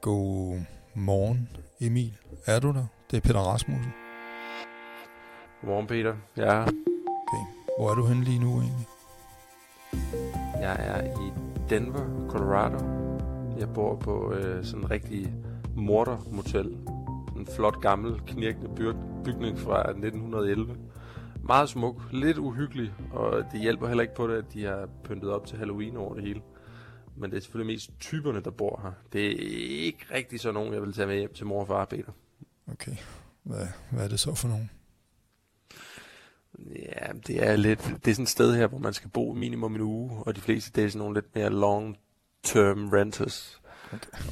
God morgen, Emil. Er du der? Det er Peter Rasmussen. Godmorgen, Peter. Jeg er, Okay. Hvor er du henne lige nu egentlig? jeg er i Denver, Colorado. Jeg bor på øh, sådan en rigtig mortermotel. En flot, gammel, knirkende byg- bygning fra 1911. Meget smuk, lidt uhyggelig, og det hjælper heller ikke på det, at de har pyntet op til Halloween over det hele. Men det er selvfølgelig mest typerne, der bor her. Det er ikke rigtig så nogen, jeg vil tage med hjem til mor og far, Peter. Okay. Hvad, hvad er det så for nogen? Ja, det er lidt, det er sådan et sted her, hvor man skal bo minimum en uge, og de fleste det er sådan nogle lidt mere long-term renters.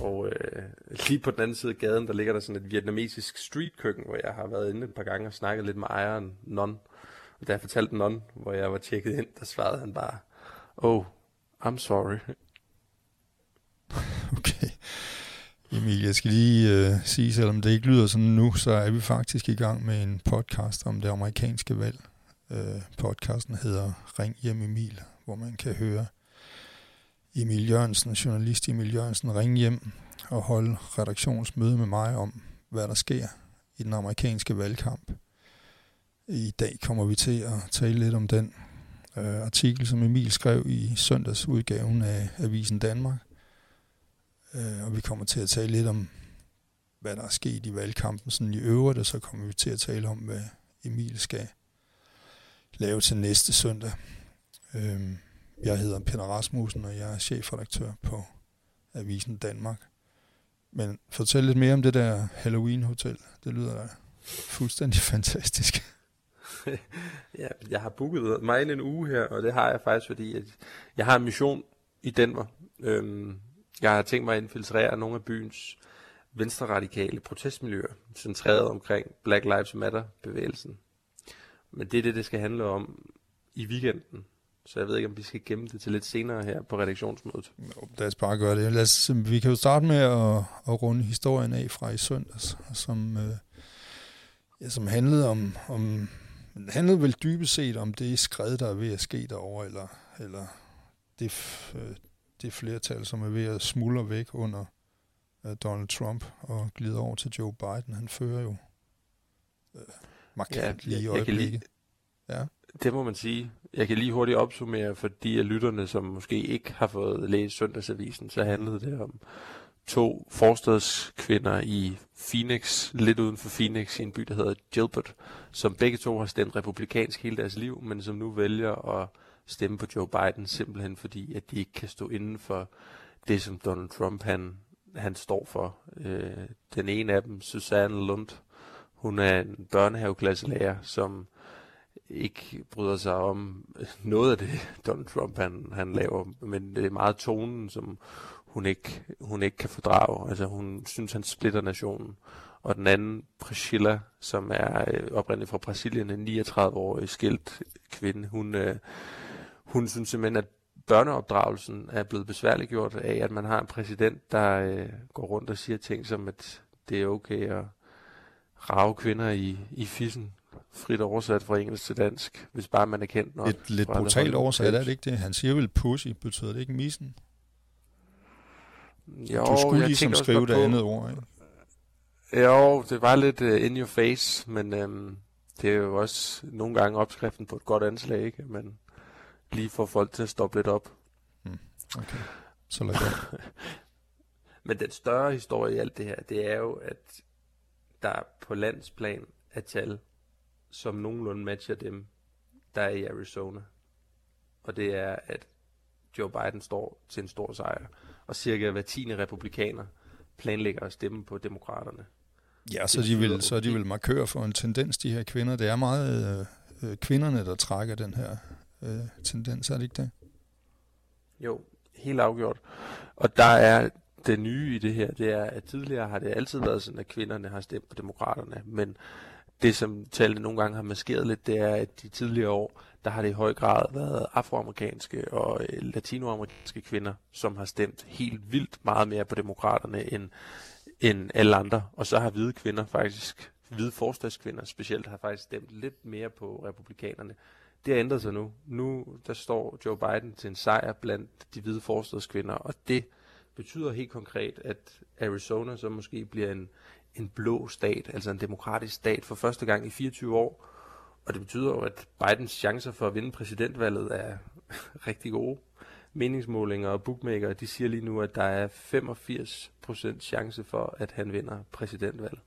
Og øh, lige på den anden side af gaden, der ligger der sådan et vietnamesisk streetkøkken, hvor jeg har været inde et par gange og snakket lidt med ejeren, Non. Og da jeg fortalte Non, hvor jeg var tjekket ind, der svarede han bare, oh, I'm sorry. Okay. Emil, jeg skal lige øh, sige, selvom det ikke lyder sådan nu, så er vi faktisk i gang med en podcast om det amerikanske valg. Øh, podcasten hedder Ring hjem Emil, hvor man kan høre Emil Jørgensen, journalist Emil Jørgensen, ringe hjem og holde redaktionsmøde med mig om, hvad der sker i den amerikanske valgkamp. I dag kommer vi til at tale lidt om den øh, artikel, som Emil skrev i søndagsudgaven af Avisen Danmark. Øh, og vi kommer til at tale lidt om, hvad der er sket i valgkampen sådan i øvrigt, og så kommer vi til at tale om, hvad Emil skal lave til næste søndag. Øh, jeg hedder Peter Rasmussen, og jeg er chefredaktør på Avisen Danmark. Men fortæl lidt mere om det der Halloween Hotel. Det lyder da fuldstændig fantastisk. Ja, jeg har booket mig ind en uge her, og det har jeg faktisk, fordi at jeg har en mission i Denver. Øhm, jeg har tænkt mig at infiltrere nogle af byens venstre-radikale protestmiljøer, centreret omkring Black Lives Matter-bevægelsen. Men det er det, det skal handle om i weekenden. Så jeg ved ikke, om vi skal gemme det til lidt senere her på redaktionsmødet. Jo, Lad os bare gøre det. Lad os, vi kan jo starte med at, at runde historien af fra i søndags, som, øh, ja, som handlede om, om handlede vel dybest set om det skred, der er ved at ske derovre, eller, eller det, øh, det flertal, som er ved at smuldre væk under øh, Donald Trump og glide over til Joe Biden. Han fører jo øh, markant Ja, lige i jeg- jeg kan lige- øjeblikket. Ja. Det må man sige. Jeg kan lige hurtigt opsummere for de af lytterne, som måske ikke har fået læst Søndagsavisen, så handlede det om to forstadskvinder i Phoenix, lidt uden for Phoenix, i en by, der hedder Gilbert, som begge to har stemt republikansk hele deres liv, men som nu vælger at stemme på Joe Biden, simpelthen fordi, at de ikke kan stå inden for det, som Donald Trump han, han står for. Øh, den ene af dem, Susanne Lund, hun er en børnehaveklasselærer, som ikke bryder sig om noget af det, Donald Trump han, han laver, men det er meget tonen, som hun ikke, hun ikke kan fordrage. Altså hun synes, han splitter nationen. Og den anden, Priscilla, som er øh, oprindeligt fra Brasilien, en 39-årig skilt kvinde, hun, øh, hun synes simpelthen, at børneopdragelsen er blevet besværliggjort af, at man har en præsident, der øh, går rundt og siger ting som, at det er okay at rave kvinder i, i fissen, frit oversat fra engelsk til dansk, hvis bare man er kendt nok. Et lidt brutalt oversat, er det ikke det? Han siger vel pussy, betyder det ikke missen? Jo, du skulle jeg ligesom skrive det andet ord, ikke? Jo, det var lidt uh, in your face, men um, det er jo også nogle gange opskriften på et godt anslag, ikke? Men lige får folk til at stoppe lidt op. Okay. Så lad. Men den større historie i alt det her, det er jo, at der på landsplan er tal, som nogenlunde matcher dem, der er i Arizona. Og det er, at Joe Biden står til en stor sejr, og cirka hver tiende republikaner planlægger at stemme på demokraterne. Ja, så de, vil, så de vil markøre for en tendens, de her kvinder. Det er meget øh, øh, kvinderne, der trækker den her øh, tendens, er det ikke det? Jo, helt afgjort. Og der er det nye i det her, det er, at tidligere har det altid været sådan, at kvinderne har stemt på demokraterne, men det, som tallene nogle gange har maskeret lidt, det er, at de tidligere år, der har det i høj grad været afroamerikanske og øh, latinoamerikanske kvinder, som har stemt helt vildt meget mere på demokraterne end, end alle andre. Og så har hvide kvinder faktisk, hvide forstadskvinder specielt, har faktisk stemt lidt mere på republikanerne. Det har ændret sig nu. Nu der står Joe Biden til en sejr blandt de hvide forstadskvinder, og det betyder helt konkret, at Arizona så måske bliver en, en blå stat, altså en demokratisk stat for første gang i 24 år. Og det betyder jo, at Bidens chancer for at vinde præsidentvalget er rigtig gode. Meningsmålinger og bookmaker, de siger lige nu, at der er 85% chance for, at han vinder præsidentvalget.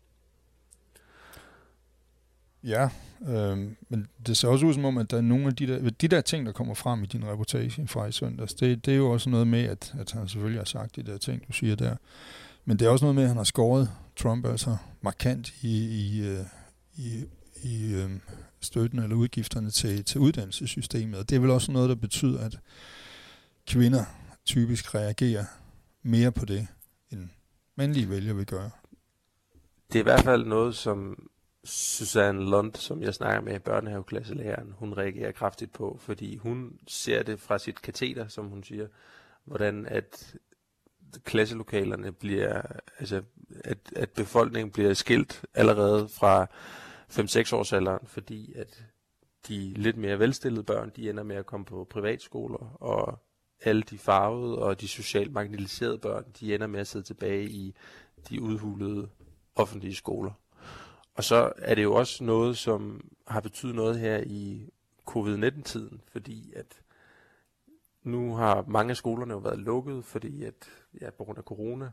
Ja, øh, men det ser også ud som om, at der er nogle af de der, de der ting, der kommer frem i din reportage fra i søndags, det, det er jo også noget med, at, at han selvfølgelig har sagt de der ting, du siger der. Men det er også noget med, at han har skåret Trump altså markant i, i, øh, i, i øh, støtten eller udgifterne til, til uddannelsessystemet. Og det er vel også noget, der betyder, at kvinder typisk reagerer mere på det, end mandlige vælger vil gøre. Det er i hvert fald noget, som Susanne Lund, som jeg snakker med, børnehaveklasselæreren, hun reagerer kraftigt på, fordi hun ser det fra sit kateter, som hun siger, hvordan at klasselokalerne bliver, altså at, at befolkningen bliver skilt allerede fra 5-6 års alderen, fordi at de lidt mere velstillede børn, de ender med at komme på privatskoler, og alle de farvede og de socialt marginaliserede børn, de ender med at sidde tilbage i de udhulede offentlige skoler. Og så er det jo også noget, som har betydet noget her i covid-19-tiden, fordi at nu har mange af skolerne jo været lukket, fordi at, ja, på grund af corona.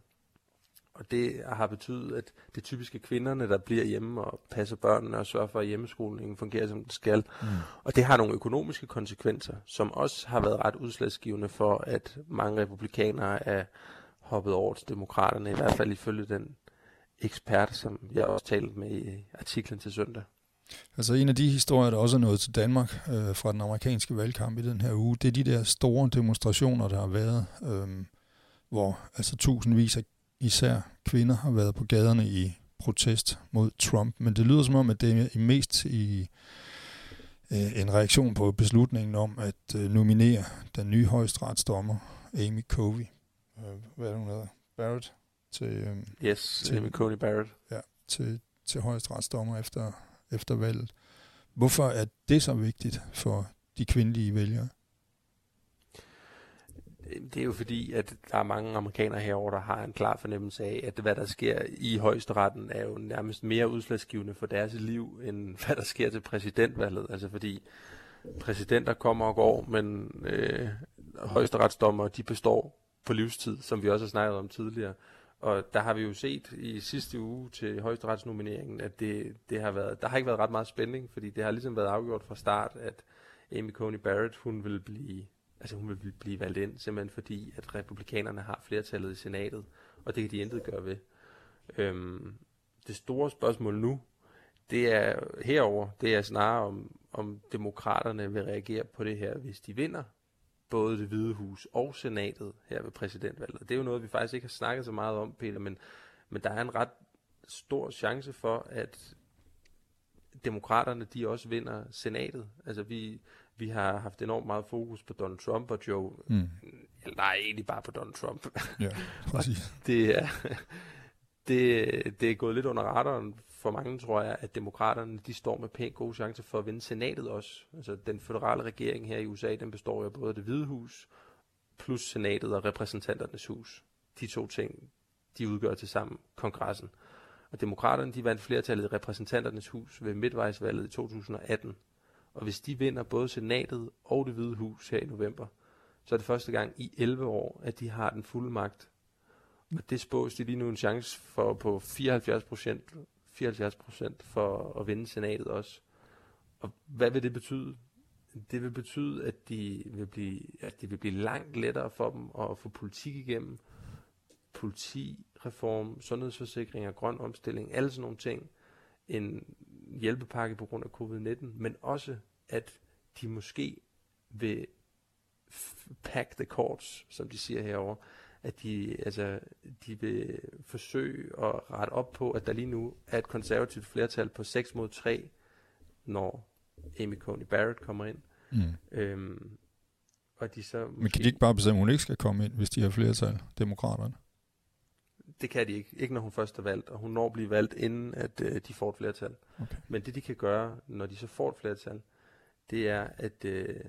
Og det har betydet, at det typiske kvinderne, der bliver hjemme og passer børnene og sørger for, at hjemmeskolingen fungerer, som den skal. Mm. Og det har nogle økonomiske konsekvenser, som også har været ret udslagsgivende for, at mange republikanere er hoppet over til demokraterne, i hvert fald ifølge den ekspert, som jeg også talte med i artiklen til søndag. Altså en af de historier, der også er nået til Danmark øh, fra den amerikanske valgkamp i den her uge, det er de der store demonstrationer, der har været, øh, hvor altså tusindvis af især kvinder har været på gaderne i protest mod Trump. Men det lyder som om, at det er mest i øh, en reaktion på beslutningen om at øh, nominere den nye højesteretsdommer, Amy Covey. Øh, hvad er det, hun hedder? Barrett? til, øhm, yes, til, Amy Coney Barrett. Ja, til, til højesteretsdommer efter, efter valget. Hvorfor er det så vigtigt for de kvindelige vælgere? Det er jo fordi, at der er mange amerikanere herover der har en klar fornemmelse af, at hvad der sker i højesteretten er jo nærmest mere udslagsgivende for deres liv, end hvad der sker til præsidentvalget. Altså fordi præsidenter kommer og går, men øh, højesteretsdommer, de består for livstid, som vi også har snakket om tidligere. Og der har vi jo set i sidste uge til højesteretsnomineringen, at det, det har været, der har ikke været ret meget spænding, fordi det har ligesom været afgjort fra start, at Amy Coney Barrett, hun vil blive, altså hun vil blive valgt ind, simpelthen fordi, at republikanerne har flertallet i senatet, og det kan de intet gøre ved. Øhm, det store spørgsmål nu, det er herover, det er snarere om, om demokraterne vil reagere på det her, hvis de vinder både det hvide hus og senatet her ved præsidentvalget. Det er jo noget, vi faktisk ikke har snakket så meget om, Peter, men, men der er en ret stor chance for, at demokraterne, de også vinder senatet. Altså vi, vi har haft enormt meget fokus på Donald Trump og Joe. Mm. Eller nej, egentlig bare på Donald Trump. Ja, præcis. det, er, det, det er gået lidt under radaren for mange tror jeg, at demokraterne de står med pænt gode chancer for at vinde senatet også. Altså den føderale regering her i USA, den består af både det hvide hus, plus senatet og repræsentanternes hus. De to ting, de udgør til sammen kongressen. Og demokraterne, de vandt flertallet i repræsentanternes hus ved midtvejsvalget i 2018. Og hvis de vinder både senatet og det hvide hus her i november, så er det første gang i 11 år, at de har den fulde magt. Og det spås de lige nu en chance for på 74 procent 74 procent for at vinde senatet også. Og hvad vil det betyde? Det vil betyde, at de vil blive, at det vil blive langt lettere for dem at få politik igennem. Politireform, sundhedsforsikring grøn omstilling, alle sådan nogle ting. En hjælpepakke på grund af covid-19, men også, at de måske vil pack the courts, som de siger herover at de, altså, de vil forsøge at rette op på, at der lige nu er et konservativt flertal på 6 mod 3, når Amy Coney Barrett kommer ind. Mm. Øhm, og de så Men kan de ikke bare bestemme, at hun ikke skal komme ind, hvis de har flertal, demokraterne? Det kan de ikke. Ikke når hun først er valgt, og hun når at blive valgt, inden at øh, de får et flertal. Okay. Men det de kan gøre, når de så får et flertal, det er, at, øh,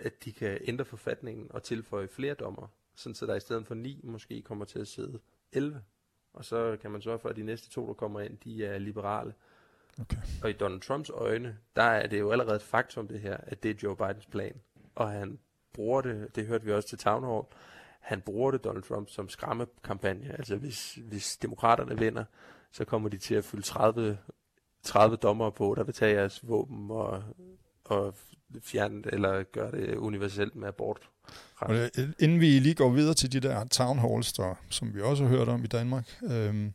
at de kan ændre forfatningen og tilføje flere dommer, sådan så der i stedet for 9 måske kommer til at sidde 11. Og så kan man sørge for, at de næste to, der kommer ind, de er liberale. Okay. Og i Donald Trumps øjne, der er det jo allerede et faktum det her, at det er Joe Bidens plan. Og han bruger det, det hørte vi også til Town Hall, han bruger det, Donald Trump, som skræmmekampagne. Altså hvis, hvis demokraterne vinder, så kommer de til at fylde 30, 30 dommer på, der vil tage jeres våben og, og fjerne eller gøre det universelt med abort. Og det, inden vi lige går videre til de der town halls, der, som vi også har hørt om i Danmark, øhm,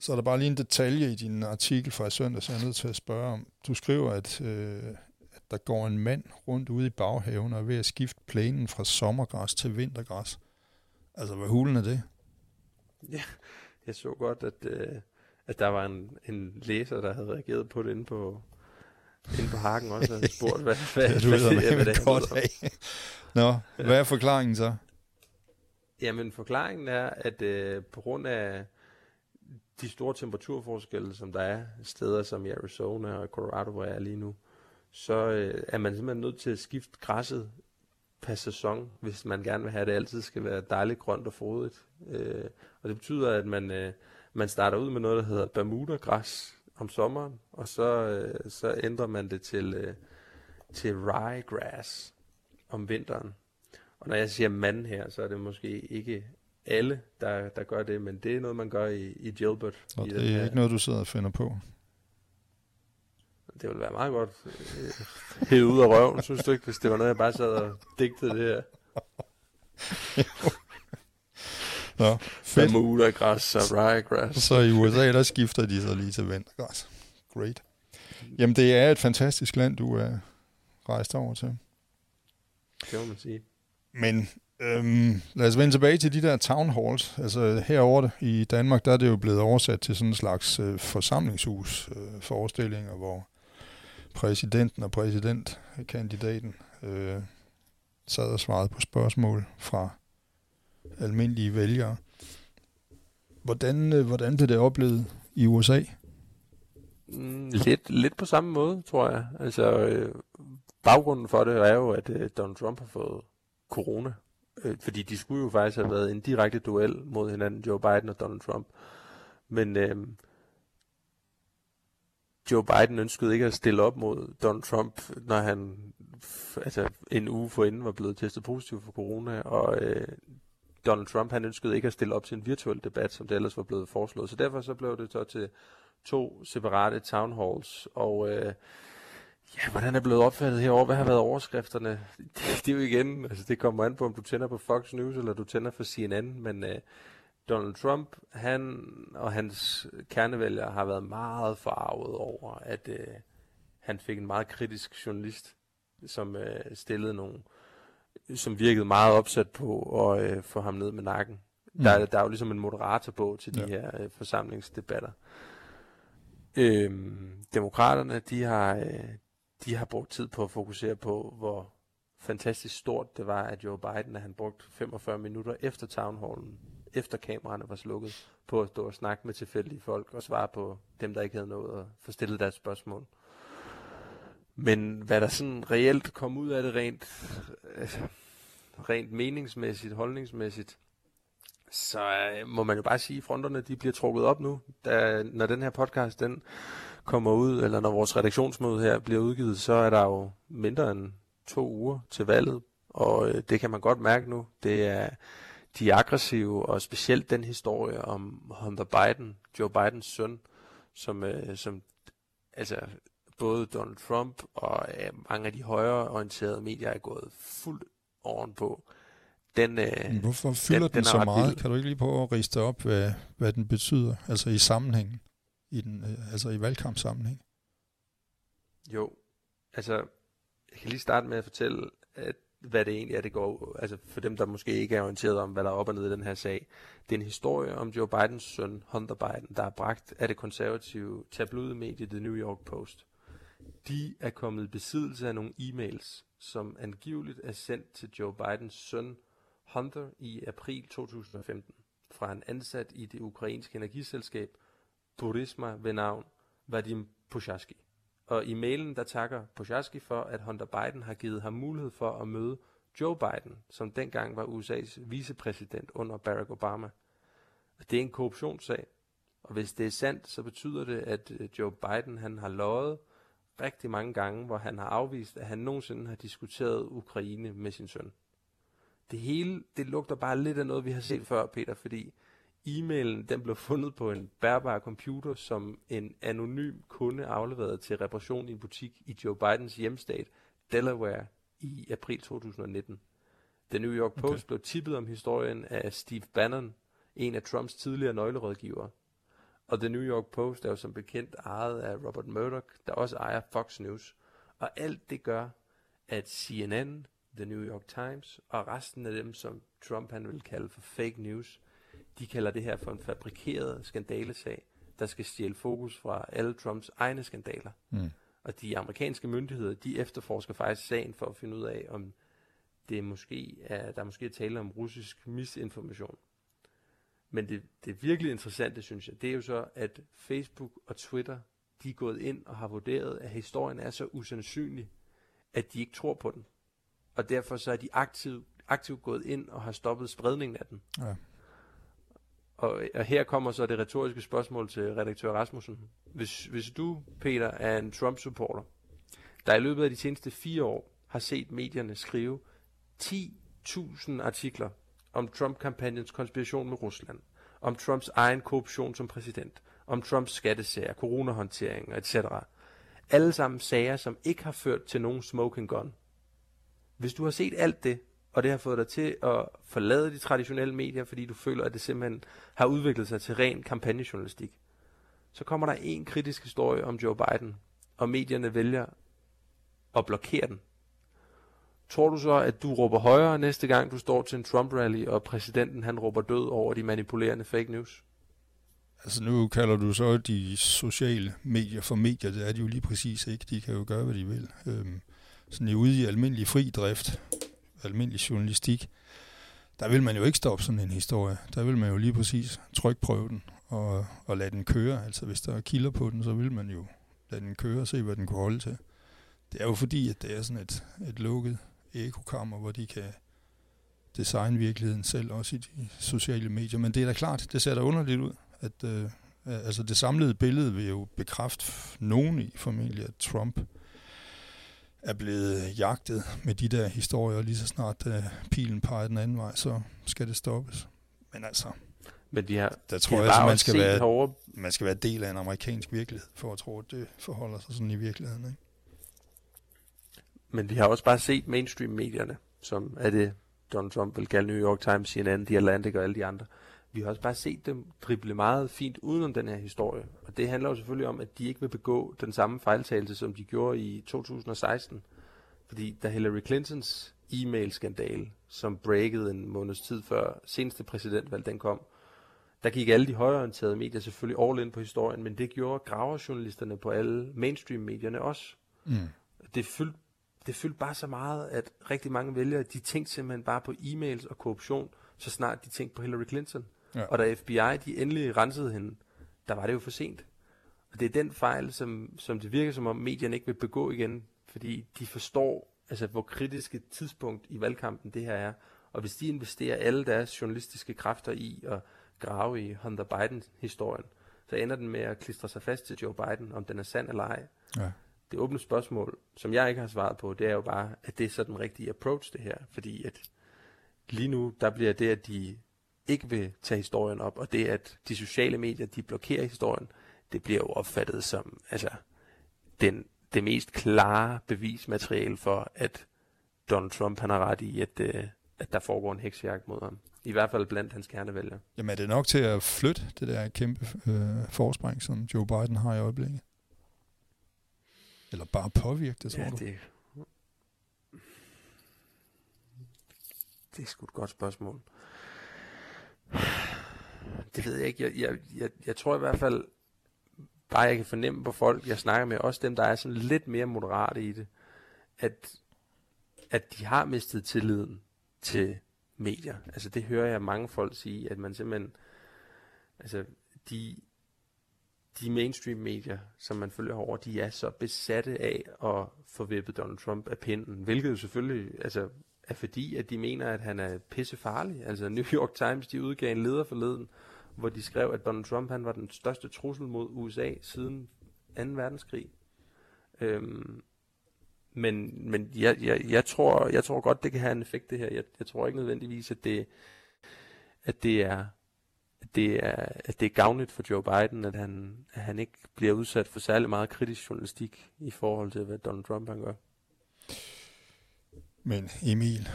så er der bare lige en detalje i din artikel fra i søndag, så jeg er nødt til at spørge om. Du skriver, at, øh, at der går en mand rundt ude i baghaven og er ved at skifte plænen fra sommergræs til vintergræs. Altså, hvad hulen er det? Ja, jeg så godt, at, øh, at der var en, en læser, der havde reageret på det inde på, inde på hakken også, og spurgt, hvad, hvad, ja, du hvad, ved, hvad, hvad det af. Nå, hvad er forklaringen så? Jamen, forklaringen er, at øh, på grund af de store temperaturforskelle, som der er steder som i Arizona og Colorado, hvor jeg er lige nu, så øh, er man simpelthen nødt til at skifte græsset per sæson, hvis man gerne vil have, at det altid skal være dejligt grønt og frodigt. Øh, og det betyder, at man, øh, man starter ud med noget, der hedder Bermuda-græs om sommeren, og så, øh, så ændrer man det til, øh, til ryegrass om vinteren. Og når jeg siger mand her, så er det måske ikke alle, der, der gør det, men det er noget, man gør i, i Gilbert. Og i det er her, ikke noget, du sidder og finder på. Det ville være meget godt øh, hævet ud af røven, synes du ikke, hvis det var noget, jeg bare sad og digtede det her. Nå, fedt. Bermuda græs og ryegrass. Så i USA, der skifter de så lige til vintergræs. Great. Jamen, det er et fantastisk land, du er rejst over til. Det må man sige. Men øhm, lad os vende tilbage til de der town halls. Altså herovre i Danmark, der er det jo blevet oversat til sådan en slags øh, forsamlingshus øh, forestillinger, hvor præsidenten og præsidentkandidaten øh, sad og svarede på spørgsmål fra almindelige vælgere. Hvordan, øh, hvordan blev det oplevet i USA? Mm, lidt, lidt på samme måde, tror jeg. Altså, øh, baggrunden for det er jo, at øh, Donald Trump har fået corona. Øh, fordi de skulle jo faktisk have været en direkte duel mod hinanden, Joe Biden og Donald Trump. Men øh, Joe Biden ønskede ikke at stille op mod Donald Trump, når han altså en uge forinden var blevet testet positiv for corona, og øh, Donald Trump han ønskede ikke at stille op til en virtuel debat, som det ellers var blevet foreslået. Så derfor så blev det så til to separate town halls, og øh, ja, hvordan er blevet opfattet herovre? Hvad har været overskrifterne? Det, det er jo igen, altså det kommer an på, om du tænder på Fox News, eller du tænder for CNN, men øh, Donald Trump, han og hans kernevælgere har været meget farvet over, at øh, han fik en meget kritisk journalist, som øh, stillede nogle, som virkede meget opsat på at øh, få ham ned med nakken. Mm. Der, er- der er jo ligesom en moderator på til de Ja. her øh, forsamlingsdebatter. Øhm, demokraterne, de har, øh, de har brugt tid på at fokusere på, hvor fantastisk stort det var, at Joe Biden, at han brugte 45 minutter efter townhallen, efter kameraerne var slukket, på at stå og snakke med tilfældige folk og svare på dem, der ikke havde nået at få stillet deres spørgsmål. Men hvad der sådan reelt kom ud af det rent, altså, rent meningsmæssigt, holdningsmæssigt, så øh, må man jo bare sige, at fronterne de bliver trukket op nu. Da, når den her podcast den kommer ud, eller når vores redaktionsmøde her bliver udgivet, så er der jo mindre end to uger til valget, og øh, det kan man godt mærke nu. Det er de er aggressive, og specielt den historie om Hunter Biden, Joe Bidens søn, som, øh, som altså både Donald Trump og øh, mange af de højreorienterede medier er gået fuldt ovenpå. Den, øh, Hvorfor fylder den, den den så meget? vild. Kan du ikke lige prøve at riste op, hvad, hvad den betyder, altså i sammenhængen, i den, øh, altså i valgkampssammenhæng? Jo, altså, jeg kan lige starte med at fortælle, at, hvad det egentlig er, det går, altså for dem, der måske ikke er orienteret om, hvad der er op og ned i den her sag. Det er en historie om Joe Bidens søn, Hunter Biden, der er bragt af det konservative tabloidmedie The New York Post. De er kommet i besiddelse af nogle e-mails, som angiveligt er sendt til Joe Bidens søn, Hunter, i april 2015, fra en ansat i det ukrainske energiselskab Burisma ved navn Vadim Pushaski. Og i mailen, der takker Poshaski for, at Hunter Biden har givet ham mulighed for at møde Joe Biden, som dengang var USA's vicepræsident under Barack Obama. Og det er en korruptionssag. Og hvis det er sandt, så betyder det, at øh, Joe Biden han har løjet rigtig mange gange, hvor han har afvist, at han nogensinde har diskuteret Ukraine med sin søn. Det hele, det lugter bare lidt af noget, vi har set før, Peter, fordi e-mailen, den blev fundet på en bærbar computer, som en anonym kunde afleverede til reparation i en butik i Joe Bidens hjemstat, Delaware, i april 2019. The New York Post okay. blev tippet om historien af Steve Bannon, en af Trumps tidligere nøglerådgivere. Og The New York Post er jo som bekendt ejet af Robert Murdoch, der også ejer Fox News. Og alt det gør, at CNN, The New York Times og resten af dem, som Trump han vil kalde for fake news, de kalder det her for en fabrikeret skandalesag, der skal stjæle fokus fra alle Trumps egne skandaler. Mm. Og de amerikanske myndigheder, de efterforsker faktisk sagen for at finde ud af, om det måske er, der måske er tale om russisk misinformation. Men det, det virkelig interessante, synes jeg, det er jo så, at Facebook og Twitter, de er gået ind og har vurderet, at historien er så usandsynlig, at de ikke tror på den. Og derfor så er de aktivt, aktivt gået ind og har stoppet spredningen af den. Ja. Og, og her kommer så det retoriske spørgsmål til redaktør Rasmussen. Hvis, hvis du, Peter, er en Trump-supporter, der i løbet af de seneste fire år har set medierne skrive 10.000 artikler om Trump-kampagnens konspiration med Rusland, om Trumps egen korruption som præsident, om Trumps skattesager, coronahåndtering etc. Alle sammen sager, som ikke har ført til nogen smoking gun. Hvis du har set alt det, og det har fået dig til at forlade de traditionelle medier, fordi du føler, at det simpelthen har udviklet sig til ren kampagnejournalistik, så kommer der en kritisk historie om Joe Biden, og medierne vælger at blokere den. Tror du så, at du råber højere næste gang, du står til en Trump-rally, og præsidenten han råber død over de manipulerende fake news? Altså nu kalder du så de sociale medier for medier, det er de jo lige præcis ikke. De kan jo gøre, hvad de vil. Øhm, sådan ude i almindelig fri drift, almindelig journalistik, der vil man jo ikke stoppe sådan en historie. Der vil man jo lige præcis trykprøve den og, og lade den køre. Altså hvis der er kilder på den, så vil man jo lade den køre og se, hvad den kunne holde til. Det er jo fordi, at det er sådan et, et lukket ekokammer, hvor de kan designe virkeligheden selv, også i de sociale medier. Men det er da klart, det ser da underligt ud, at øh, altså det samlede billede vil jo bekræfte nogen i formentlig, at Trump er blevet jagtet med de der historier, lige så snart uh, pilen peger den anden vej, så skal det stoppes. Men altså, men de har, der tror de jeg, at man skal, være, herovre. man skal være del af en amerikansk virkelighed, for at tro, at det forholder sig sådan i virkeligheden. Ikke? Men vi har også bare set mainstream-medierne, som er det, Donald Trump vil kalde New York Times, CNN, The Atlantic og alle de andre. Vi har også bare set dem drible meget fint udenom den her historie. Og det handler jo selvfølgelig om, at de ikke vil begå den samme fejltagelse, som de gjorde i 2016. Fordi da Hillary Clintons e-mail-skandal, som breakede en måneds tid før seneste præsidentvalg, den kom, der gik alle de højreorienterede medier selvfølgelig all in på historien, men det gjorde graverjournalisterne på alle mainstream-medierne også. Mm. Det fyldte det fyldte bare så meget, at rigtig mange vælgere, de tænkte simpelthen bare på e-mails og korruption, så snart de tænkte på Hillary Clinton. Ja. Og da FBI de endelig rensede hende, der var det jo for sent. Og det er den fejl, som, som det virker som om medierne ikke vil begå igen, fordi de forstår, altså, hvor kritisk et tidspunkt i valgkampen det her er. Og hvis de investerer alle deres journalistiske kræfter i at grave i Hunter Biden-historien, så ender den med at klistre sig fast til Joe Biden, om den er sand eller ej. Ja. Det åbne spørgsmål, som jeg ikke har svaret på, det er jo bare, at det er så den rigtige approach, det her. Fordi at lige nu, der bliver det, at de ikke vil tage historien op, og det, at de sociale medier, de blokerer historien, det bliver jo opfattet som altså, den, det mest klare bevismateriale for, at Donald Trump han har ret i, at, øh, at der foregår en heksejagt mod ham. I hvert fald blandt hans kernevælgere. Jamen er det nok til at flytte det der kæmpe øh, forspring, som Joe Biden har i øjeblikket? Eller bare påvirke det, tror ja, du? Det, det er sgu et godt spørgsmål. Det ved jeg ikke. Jeg, jeg, jeg, jeg tror i hvert fald, bare jeg kan fornemme på folk, jeg snakker med, også dem, der er sådan lidt mere moderate i det, at, at de har mistet tilliden til medier. Altså det hører jeg mange folk sige, at man simpelthen, altså de, de mainstream medier, som man følger over, de er så besatte af at få vippet Donald Trump af pinden, hvilket jo selvfølgelig altså, er fordi, at de mener, at han er pissefarlig. Altså New York Times, de udgav en leder forleden, hvor de skrev, at Donald Trump han var den største trussel mod USA siden 2. verdenskrig. Øhm, men men jeg, jeg, jeg, tror, jeg tror godt, det kan have en effekt, det her. Jeg, jeg tror ikke nødvendigvis, at det, at det er det er, at det er gavnligt for Joe Biden, at han, at han ikke bliver udsat for særlig meget kritisk journalistik i forhold til, hvad Donald Trump han gør. Men Emil,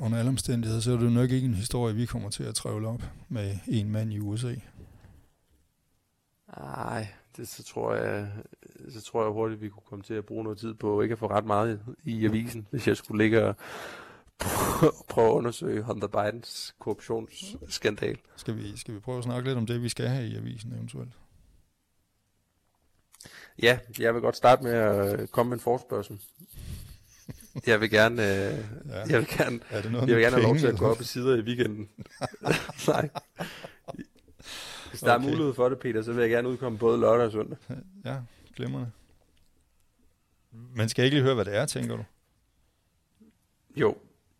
under alle omstændigheder, så er det nok ikke en historie, vi kommer til at trævle op med en mand i USA. Nej, det så tror jeg, så tror jeg hurtigt, vi kunne komme til at bruge noget tid på ikke at få ret meget i avisen, hvis jeg skulle ligge og prøve at undersøge Hunter Bidens korruptionsskandal. Skal vi, skal vi prøve at snakke lidt om det, vi skal have i avisen eventuelt? Ja, jeg vil godt starte med at komme med en forspørgsel. Jeg vil gerne, øh, ja. jeg vil gerne, er det noget jeg vil gerne have lov til at gå op i sider i weekenden. Nej. Hvis der okay. er mulighed for det, Peter, så vil jeg gerne udkomme både lørdag og søndag. Ja, glimrende. Men skal ikke lige høre, hvad det er, tænker du? Jo.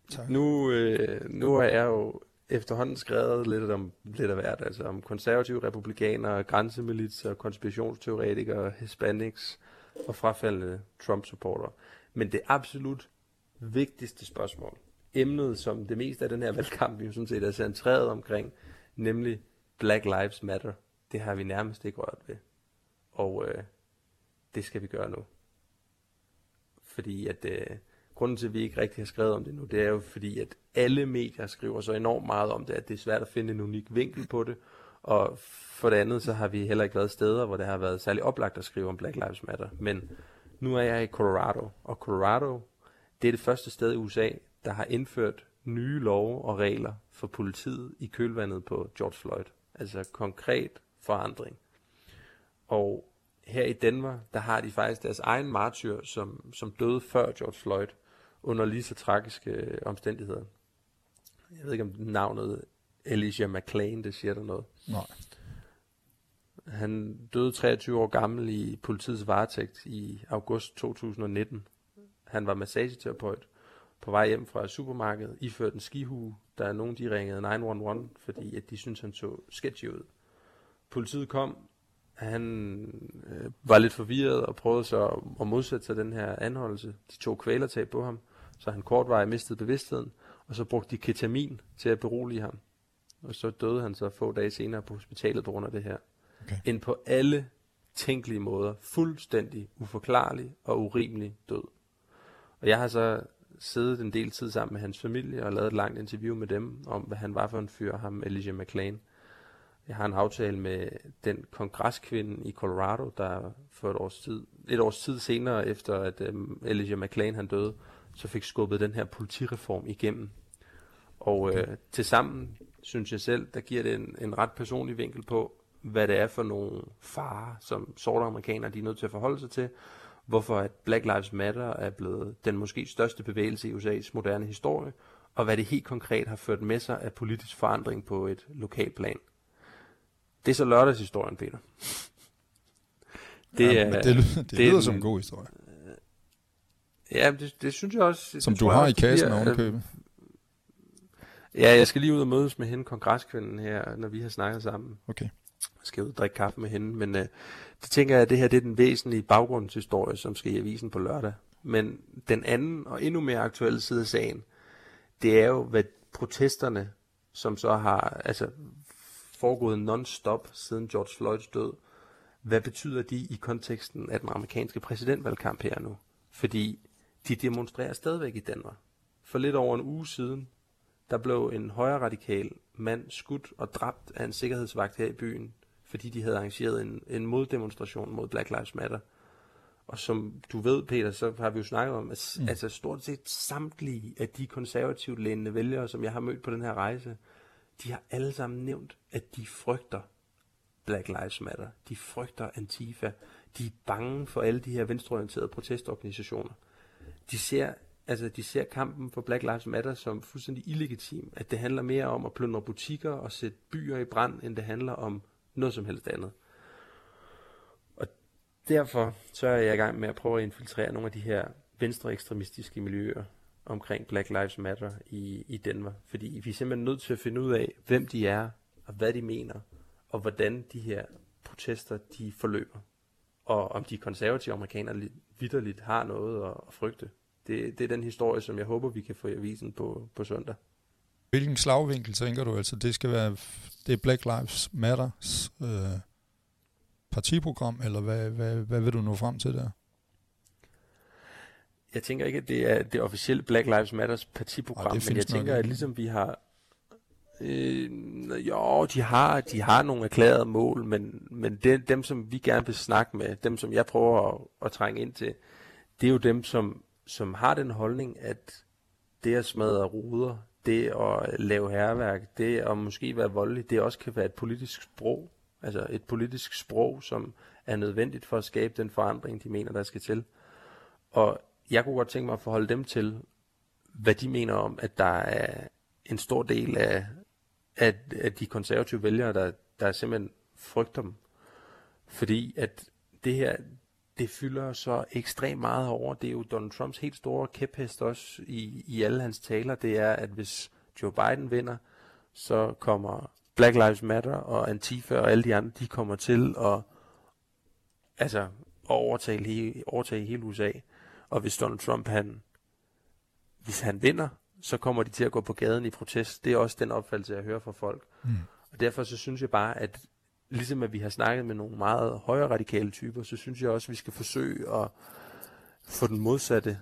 Tak. Nu, øh, nu har jeg jo efterhånden skrevet lidt om lidt af hvert, altså om konservative republikanere, grænsemilitser, konspirationsteoretikere, hispanics og frafaldende Trump-supporter. Men det absolut vigtigste spørgsmål, emnet som det meste af den her valgkamp jo sådan set er centreret omkring, nemlig Black Lives Matter, det har vi nærmest ikke rørt ved. Og øh, det skal vi gøre nu. Fordi at øh, grunden til, at vi ikke rigtig har skrevet om det nu, det er jo fordi, at alle medier skriver så enormt meget om det, at det er svært at finde en unik vinkel på det. Og for det andet, så har vi heller ikke været steder, hvor det har været særlig oplagt at skrive om Black Lives Matter. Men nu er jeg i Colorado, og Colorado, det er det første sted i USA, der har indført nye love og regler for politiet i kølvandet på George Floyd. Altså konkret forandring. Og her i Denver, der har de faktisk deres egen martyr, som, som døde før George Floyd, under lige så tragiske omstændigheder. Jeg ved ikke, om navnet Elijah McClain, det siger der noget. Nej. Han døde 23 år gammel i politiets varetægt i august 2019. Han var massageterapeut på vej hjem fra supermarkedet, iført en skihue. Der er nogen, de ringede 911, fordi at de syntes, han så sketchy ud. Politiet kom, han øh, var lidt forvirret og prøvede så at, at modsætte sig den her anholdelse. De tog kvælertag på ham, så han kortvarigt mistede bevidstheden, og så brugte de ketamin til at berolige ham. Og så døde han så få dage senere på hospitalet på grund af det her. Okay. En på alle tænkelige måder fuldstændig uforklarlig og urimelig død. Og jeg har så siddet en del tid sammen med hans familie og lavet et langt interview med dem om, hvad han var for en fyr, ham Elijah McClain. Jeg har en aftale med den kongreskvinde i Colorado, der for et års tid, et års tid senere, efter at um, Elijah McClain han døde, så fik skubbet den her politireform igennem. Og øh, til sammen synes jeg selv, der giver det en, en ret personlig vinkel på, hvad det er for nogle farer, som sorte amerikanere de er nødt til at forholde sig til, hvorfor at Black Lives Matter er blevet den måske største bevægelse i USA's moderne historie, og hvad det helt konkret har ført med sig af politisk forandring på et lokalt plan. Det er så lørdagshistorien, Peter. Det, ja, er, det, lyder, det, det lyder som en god historie. Ja, det, det synes jeg også. Som du har i kassen ovenkøbet. Ja, jeg skal lige ud og mødes med hende, kongreskvinden her, når vi har snakket sammen. Okay. Jeg skal ud og drikke kaffe med hende, men uh, det tænker jeg, at det her det er den væsentlige baggrundshistorie, som skal i avisen på lørdag. Men den anden og endnu mere aktuelle side af sagen, det er jo, hvad protesterne, som så har altså, foregået non-stop siden George Floyds død, hvad betyder de i konteksten af den amerikanske præsidentvalgkamp her nu? Fordi de demonstrerer stadigvæk i Danmark. For lidt over en uge siden, der blev en højre radikal mand skudt og dræbt af en sikkerhedsvagt her i byen, fordi de havde arrangeret en, en moddemonstration mod Black Lives Matter. Og som du ved, Peter, så har vi jo snakket om, at mm. altså stort set samtlige af de konservativt lænende vælgere, som jeg har mødt på den her rejse, de har alle sammen nævnt, at de frygter Black Lives Matter. De frygter Antifa. De er bange for alle de her venstreorienterede protestorganisationer. De ser, altså, de ser kampen for Black Lives Matter som fuldstændig illegitim. At det handler mere om at plyndre butikker og sætte byer i brand, end det handler om noget som helst andet. Og derfor så er jeg i gang med at prøve at infiltrere nogle af de her venstre ekstremistiske miljøer omkring Black Lives Matter i, i Denver. Fordi vi er simpelthen nødt til at finde ud af, hvem de er, og hvad de mener, og hvordan de her protester de forløber. Og om de konservative amerikanere vidderligt har noget at, at frygte. Det, det er den historie, som jeg håber, vi kan få i avisen på, på søndag. Hvilken slagvinkel tænker du? Altså, det skal være det er Black Lives Matters øh, partiprogram, eller hvad, hvad, hvad vil du nå frem til der? Jeg tænker ikke, at det er det officielle Black Lives Matters partiprogram, men jeg tænker, at ligesom vi har... Øh, jo, de har, de har nogle erklærede mål, men, men det, dem, som vi gerne vil snakke med, dem, som jeg prøver at, at trænge ind til, det er jo dem, som, som har den holdning, at det at smadre ruder, det at lave herværk, det at måske være voldelig, det også kan være et politisk sprog. Altså et politisk sprog, som er nødvendigt for at skabe den forandring, de mener, der skal til. Og jeg kunne godt tænke mig at forholde dem til, hvad de mener om, at der er en stor del af, at, at de konservative vælgere, der, der simpelthen frygter dem. Fordi at det her, det fylder så ekstremt meget over. Det er jo Donald Trumps helt store kæphest også i, i alle hans taler. Det er, at hvis Joe Biden vinder, så kommer Black Lives Matter og Antifa og alle de andre, de kommer til at, altså, at overtage, overtage hele USA. Og hvis Donald Trump, han, hvis han vinder, så kommer de til at gå på gaden i protest. Det er også den opfattelse, jeg hører fra folk. Mm. Og derfor så synes jeg bare, at ligesom at vi har snakket med nogle meget højere radikale typer, så synes jeg også, at vi skal forsøge at få den modsatte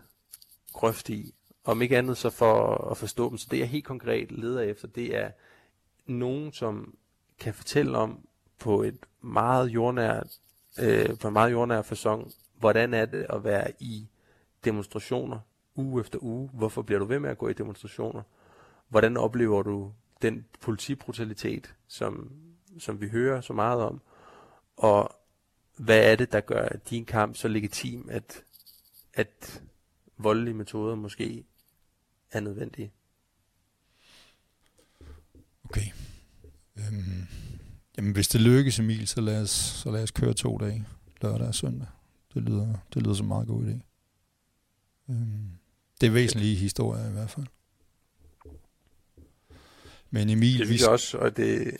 grøft i. Om ikke andet så for at forstå dem. Så det jeg helt konkret leder efter, det er nogen, som kan fortælle om på et meget jordnært, øh, på en meget jordnær fasong, hvordan er det at være i demonstrationer uge efter uge. Hvorfor bliver du ved med at gå i demonstrationer? Hvordan oplever du den politibrutalitet, som, som vi hører så meget om? Og hvad er det, der gør din kamp så legitim, at, at voldelige metoder måske er nødvendige? Okay. Øhm, jamen, hvis det lykkes, Emil, så lad os, så lad os køre to dage, lørdag og søndag. Det lyder, det lyder som en meget god idé. Øhm, det er væsentlige historie i hvert fald. Men Emil... Det synes jeg også, og det...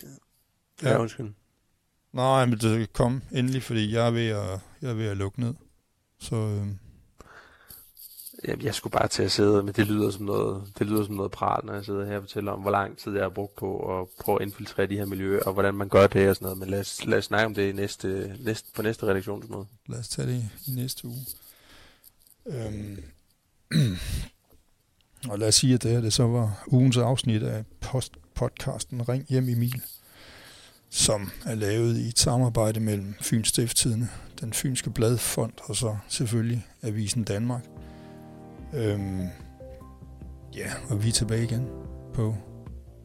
Ja, ja undskyld. Nej, men det kom endelig, fordi jeg er ved at, jeg er ved at lukke ned. Så... Øhm, Jamen, jeg skulle bare til at sidde, men det lyder som noget, det lyder som noget pral, når jeg sidder her og fortæller om, hvor lang tid jeg har brugt på at prøve at infiltrere de her miljøer, og hvordan man gør det og sådan noget. Men lad os, lad os snakke om det i næste, næste, på næste redaktionsmøde. Lad os tage det i næste uge. Øhm, og lad os sige, at det her det så var ugens afsnit af post podcasten Ring hjem Emil, som er lavet i et samarbejde mellem Fyns Stifttidene, den Fynske Bladfond og så selvfølgelig Avisen Danmark. Øhm, ja, og vi er tilbage igen på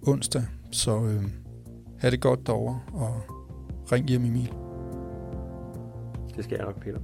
onsdag, så øhm, have det godt derovre, og ring hjem Emil. Det skal jeg nok, Peter.